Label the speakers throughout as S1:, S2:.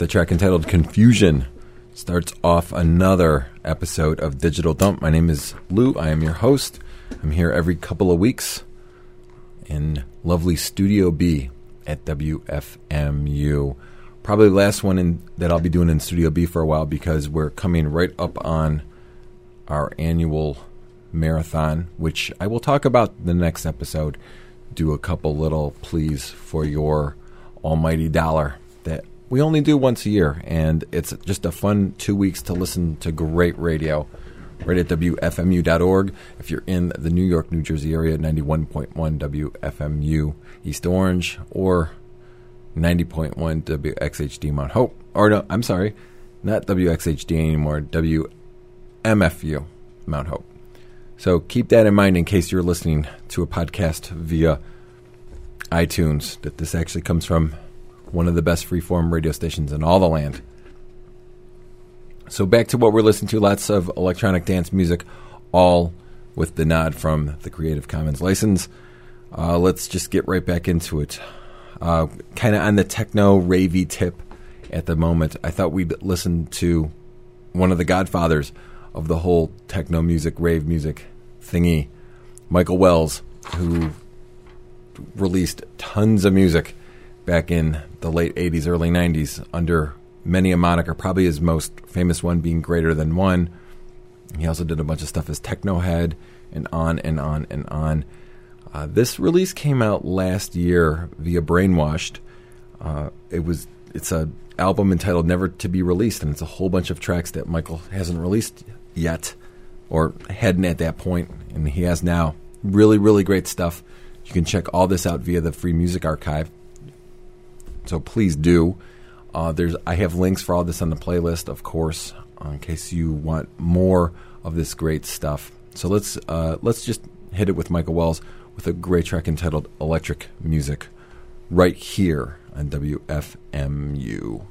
S1: with a track entitled Confusion starts off another episode of Digital Dump. My name is Lou. I am your host. I'm here every couple of weeks in lovely Studio B at WFMU. Probably the last one in, that I'll be doing in Studio B for a while because we're coming right up on our annual marathon, which I will talk about the next episode. Do a couple little pleas for your almighty dollar that we only do once a year, and it's just a fun two weeks to listen to great radio. Right at WFMU.org. If you're in the New York, New Jersey area, 91.1 WFMU East Orange, or 90.1 WXHD Mount Hope. Or no, I'm sorry, not WXHD anymore, WMFU Mount Hope. So keep that in mind in case you're listening to a podcast via iTunes, that this actually comes from one of the best freeform radio stations in all the land. So back to what we're listening to lots of electronic dance music, all with the nod from the Creative Commons license. Uh, let's just get right back into it. Uh, kind of on the techno ravey tip at the moment. I thought we'd listen to one of the godfathers of the whole techno music, rave music thingy, Michael Wells, who released tons of music back in the late 80s, early 90s under many a moniker, probably his most famous one being Greater Than One. He also did a bunch of stuff as Techno Head and on and on and on. Uh, this release came out last year via Brainwashed. Uh, it was it's a album entitled Never to Be Released, and it's a whole bunch of tracks that Michael hasn't released yet, or hadn't at that point, and he has now. Really, really great stuff. You can check all this out via the Free Music Archive. So please do. Uh, there's I have links for all this on the playlist, of course, uh, in case you want more of this great stuff. So let's uh, let's just hit it with Michael Wells with a great track entitled "Electric Music," right here on WFMU.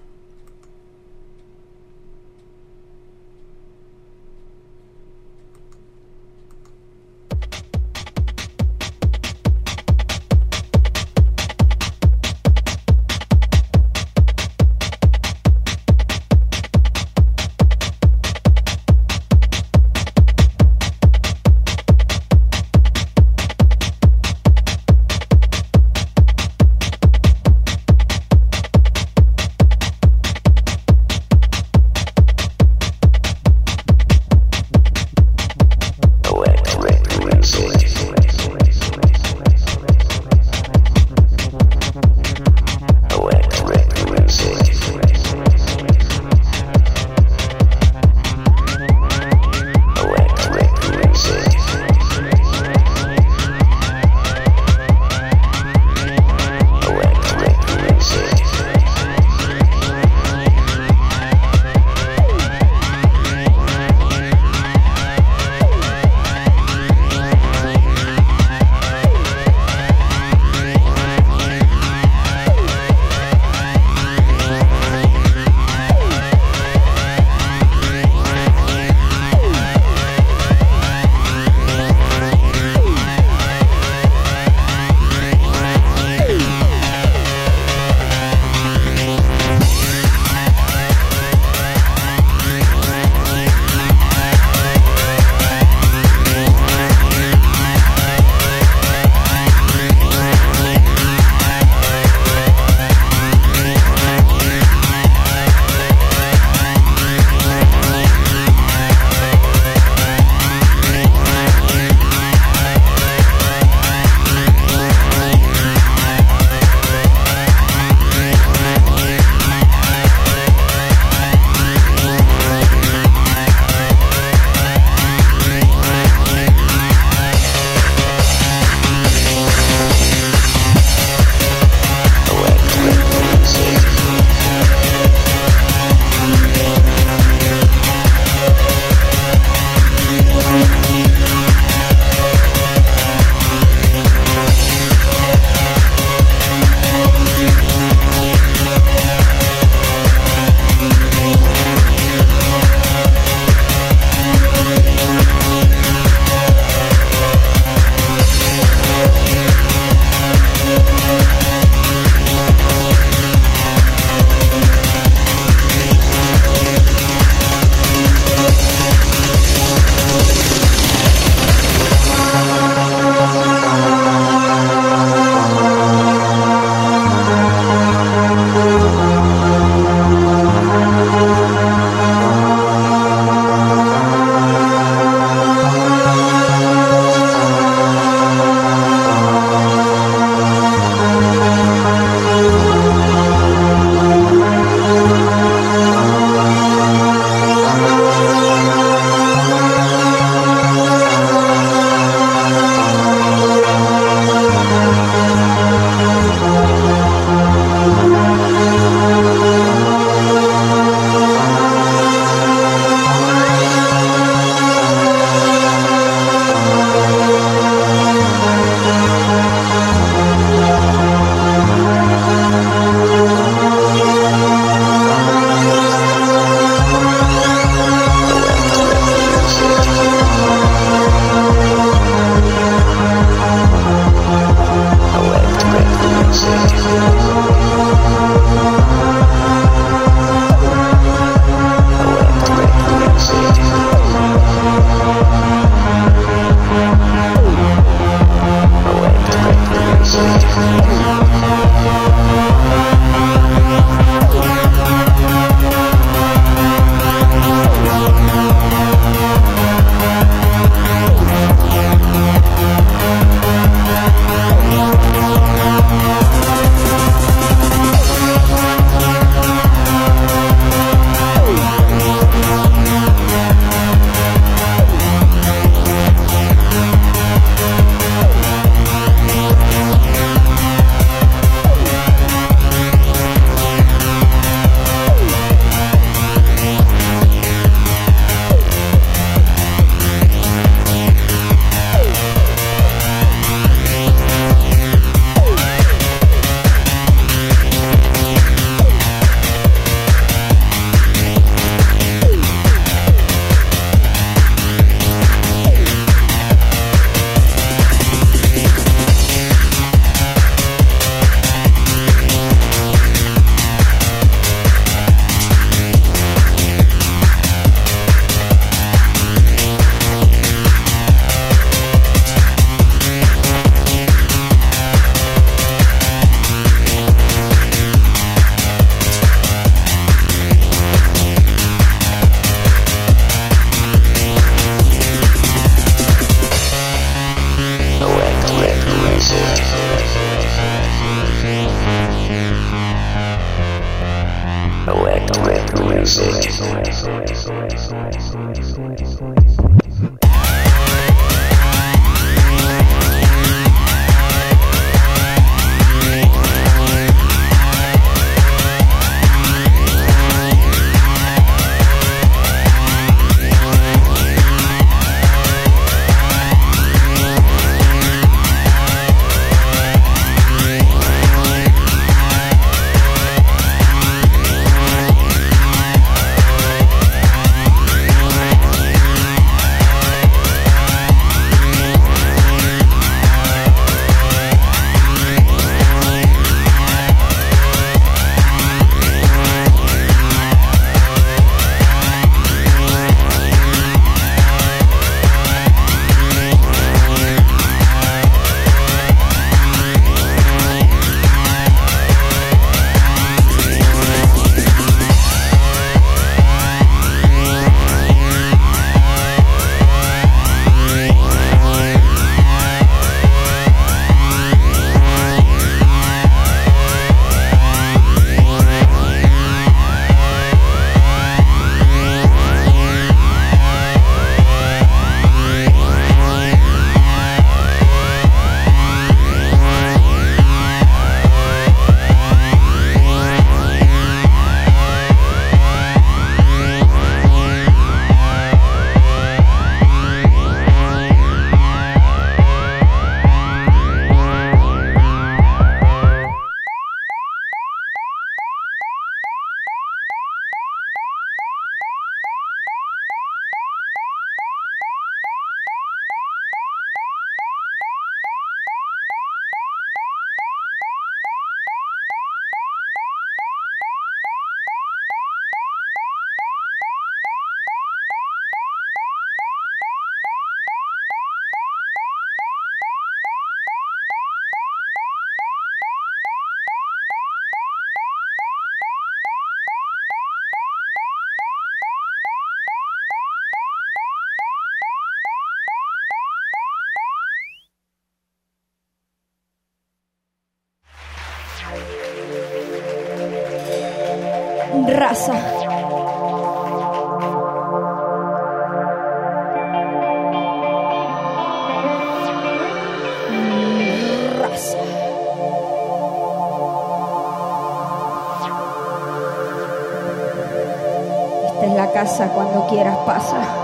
S2: Quieras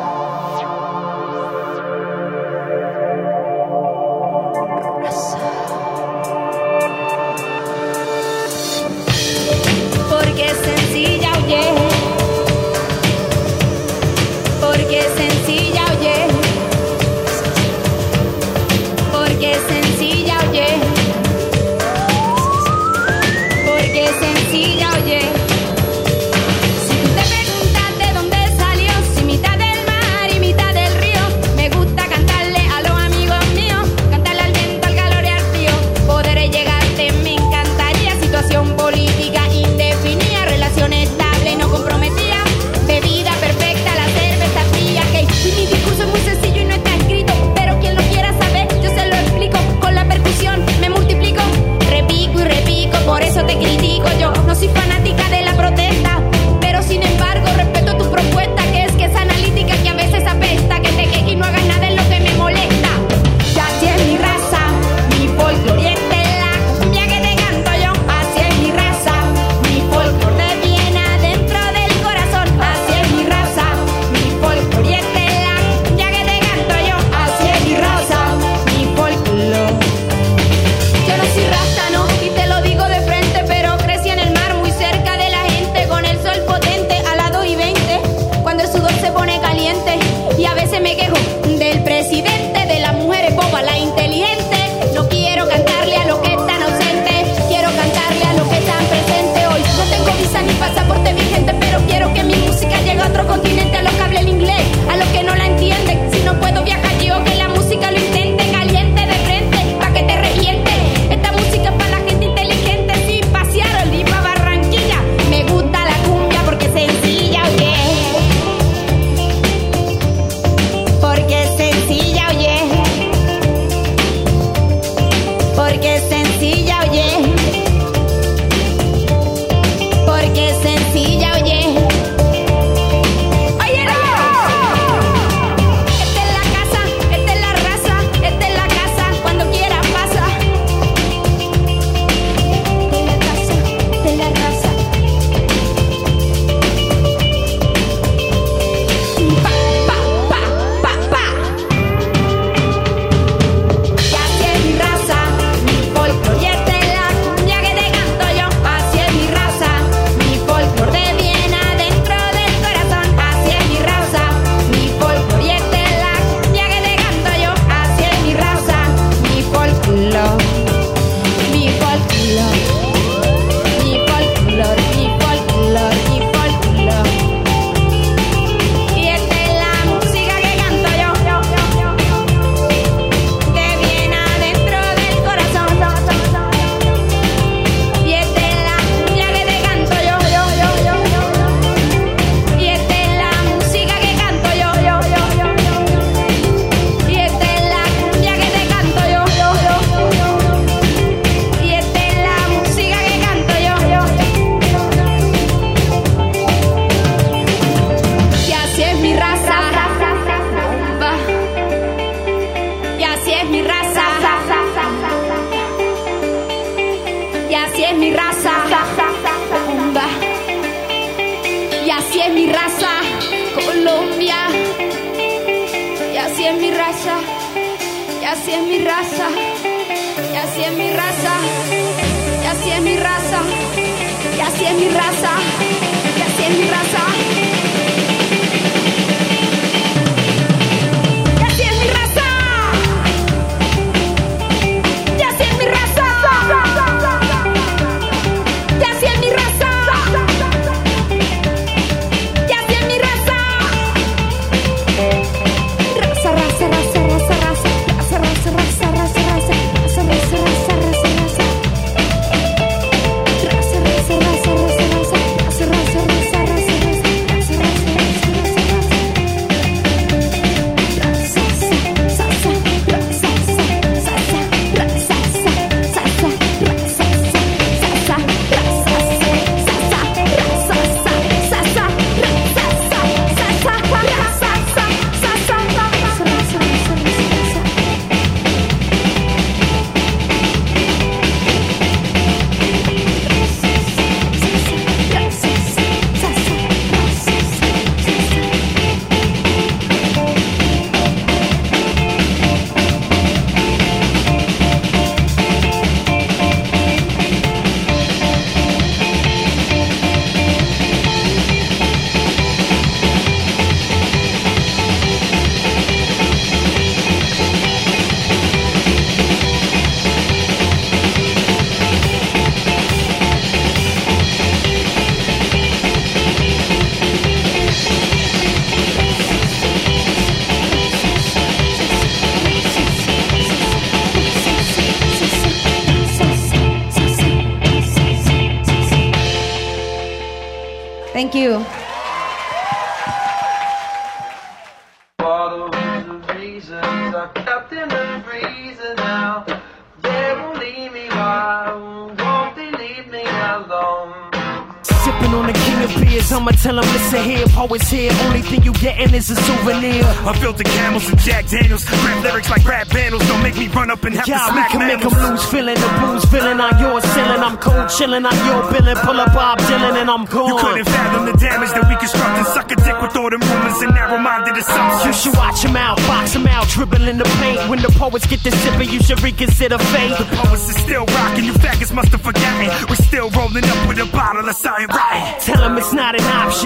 S3: I built the camels and Jack Daniels. Rap lyrics like rap battles don't make me run up and have
S4: Yeah,
S3: to
S4: we
S3: smack
S4: can make them lose feeling the blues, feeling on your ceiling. I'm cold chilling on your billing, pull up Bob Dylan and I'm gone.
S3: You couldn't fathom the damage that we construct and suck a dick with all them rumors and narrow-minded assumptions.
S4: You should watch him out, box him out, dribble in the paint. When the poets get this sipping, you should reconsider fate.
S3: The poets is still rocking, you faggots must have forgotten. Me. We're still rolling up with a bottle of Science Rotten.
S4: Tell them it's not an option.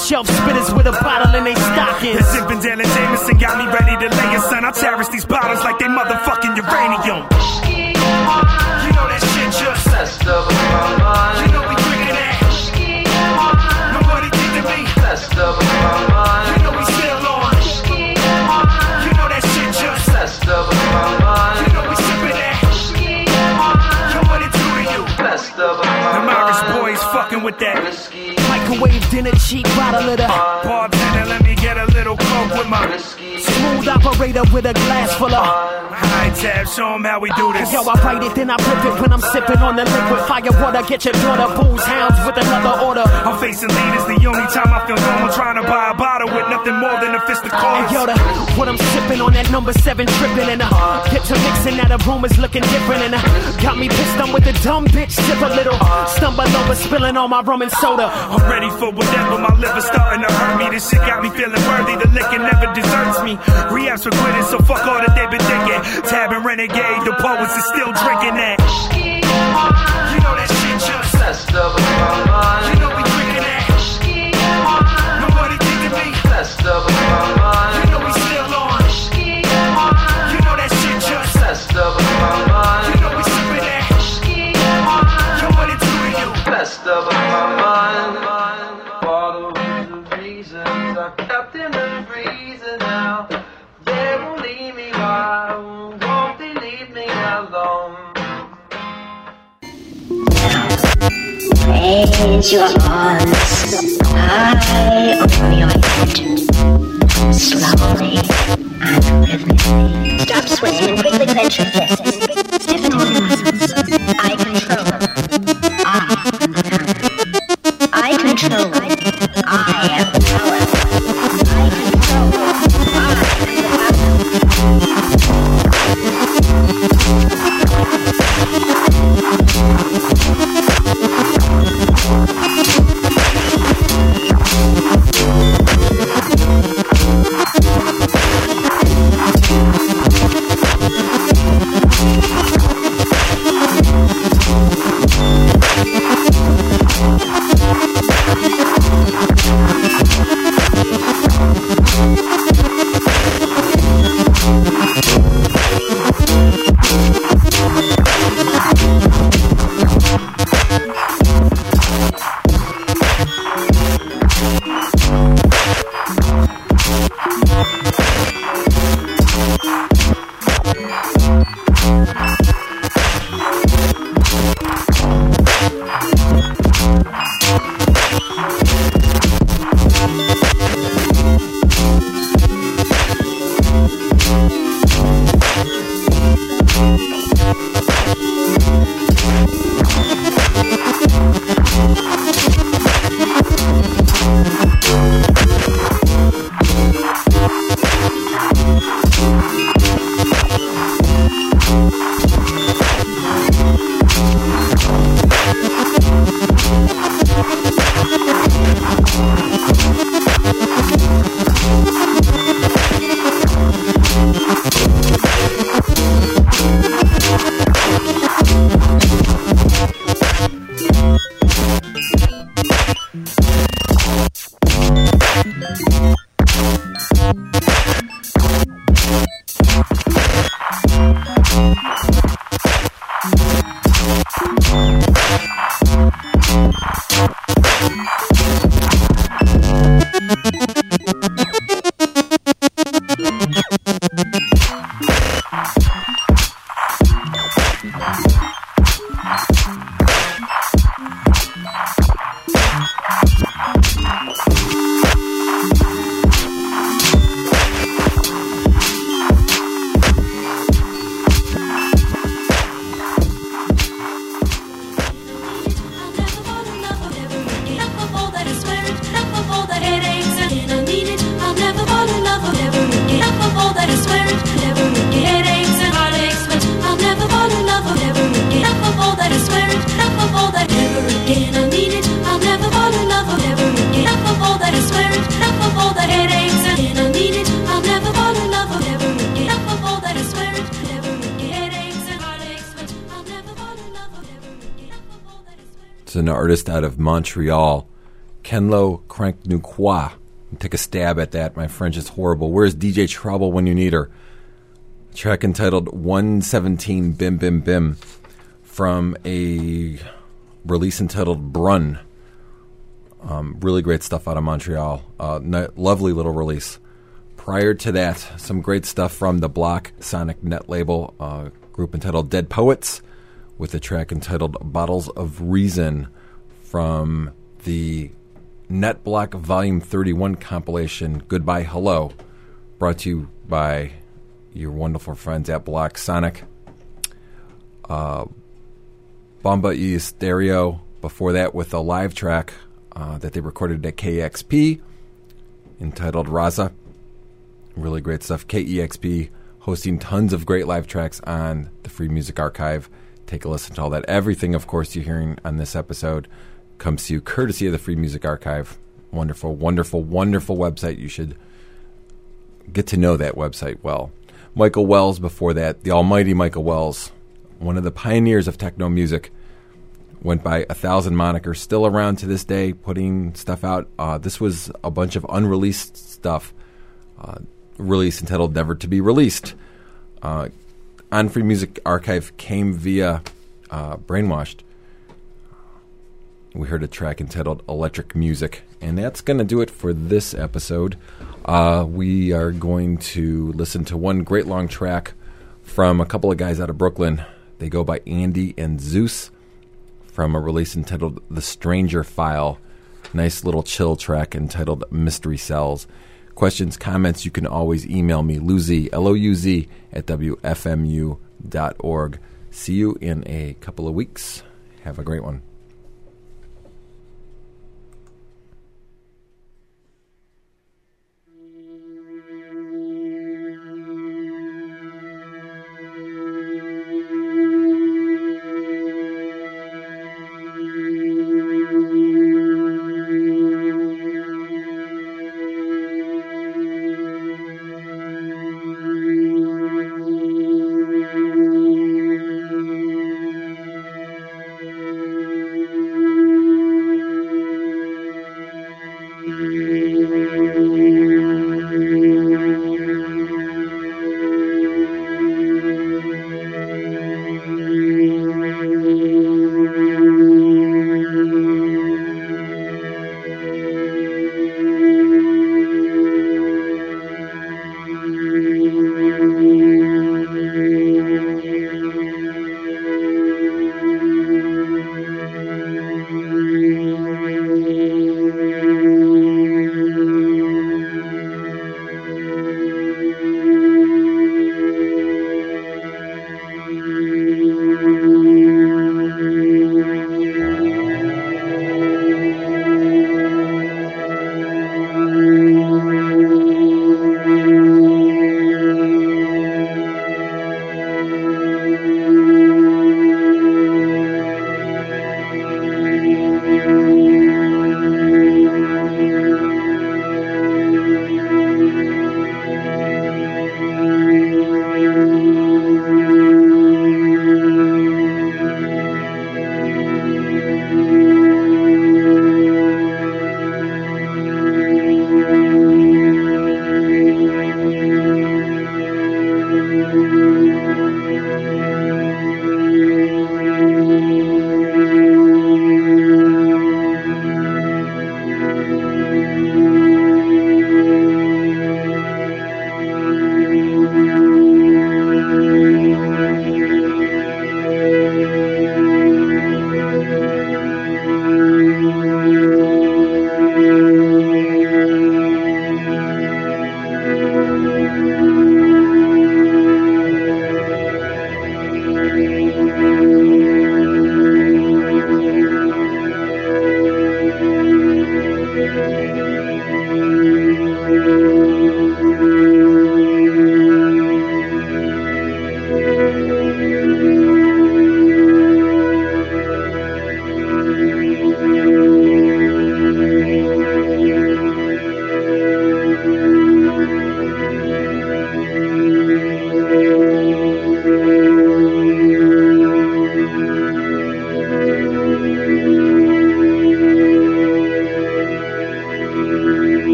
S4: Shelf spitters with a bottle in they stockings.
S3: The Zinfandel and Jameson got me ready to lay a son. I cherish these bottles like they motherfucking
S4: Microwave dinner, cheap bottle of the
S3: Bartender, let me get a little coke with my
S5: whiskey,
S4: smooth operator with a glass full of.
S3: High tab. Show 'em how we do this.
S4: Yo, I write it, then I flip it when I'm sipping on the liquid fire water. Get your daughter booze hounds with another order.
S3: I'm facing leaders the only time I feel normal. Trying to buy a bottle with nothing more than a fist of cards.
S4: yo, the, what I'm sipping on that number seven tripping and uh, get to mixing now the room is looking different and uh, got me pissed. I'm with a dumb bitch, sip a little, stumble over, spilling all my rum and soda.
S3: I'm ready for whatever. My liver's starting to hurt me. This shit got me feeling worthy. The liquor never deserts me. Rehabs for quitting, so fuck all that they've been thinking. Tab and renegade, the poets is still drinking that. You know that shit just.
S5: best of my
S3: You know we drinking that. Nobody to me.
S5: My mind.
S6: Raise your arms high over your head. Slowly and rhythmically. Stop swaying and quickly clench your fists.
S1: Out of Montreal, Kenlo Craqnuques. Take a stab at that. My French is horrible. Where's DJ Trouble when you need her? track entitled 117 Bim Bim Bim from a release entitled Brun. Um, really great stuff out of Montreal. Uh, lovely little release. Prior to that, some great stuff from the BlocSonic Net label, uh, group entitled Dead Poets, with a track entitled Bottles of Reason from the netBloc Volume 31 compilation Goodbye Hello, brought to you by your wonderful friends at BlocSonic. Uh, Bomba E Stereo, before that, with a live track uh, that they recorded at KEXP entitled Raza. Really great stuff. KEXP hosting tons of great live tracks on the Free Music Archive. Take a listen to all that. Everything, of course, you're hearing on this episode comes to you courtesy of the Free Music Archive. Wonderful, wonderful, wonderful website. You should get to know that website well. Michael Wells before that, the almighty Michael Wells, one of the pioneers of techno music, went by a thousand monikers, still around to this day, putting stuff out. Uh, this was a bunch of unreleased stuff, uh, released entitled Never to Be Released. Uh, on Free Music Archive came via uh, Brainwashed. We heard a track entitled Electric Music, and that's going to do it for this episode. Uh, we are going to listen to one great long track from a couple of guys out of Brooklyn. They go by Andy and Zeus from a release entitled The Stranger File. Nice little chill track entitled Mystery Cells. Questions, comments, you can always email me, Luz, L O U Z, at WFMU.org. See you in a couple of weeks. Have a great one.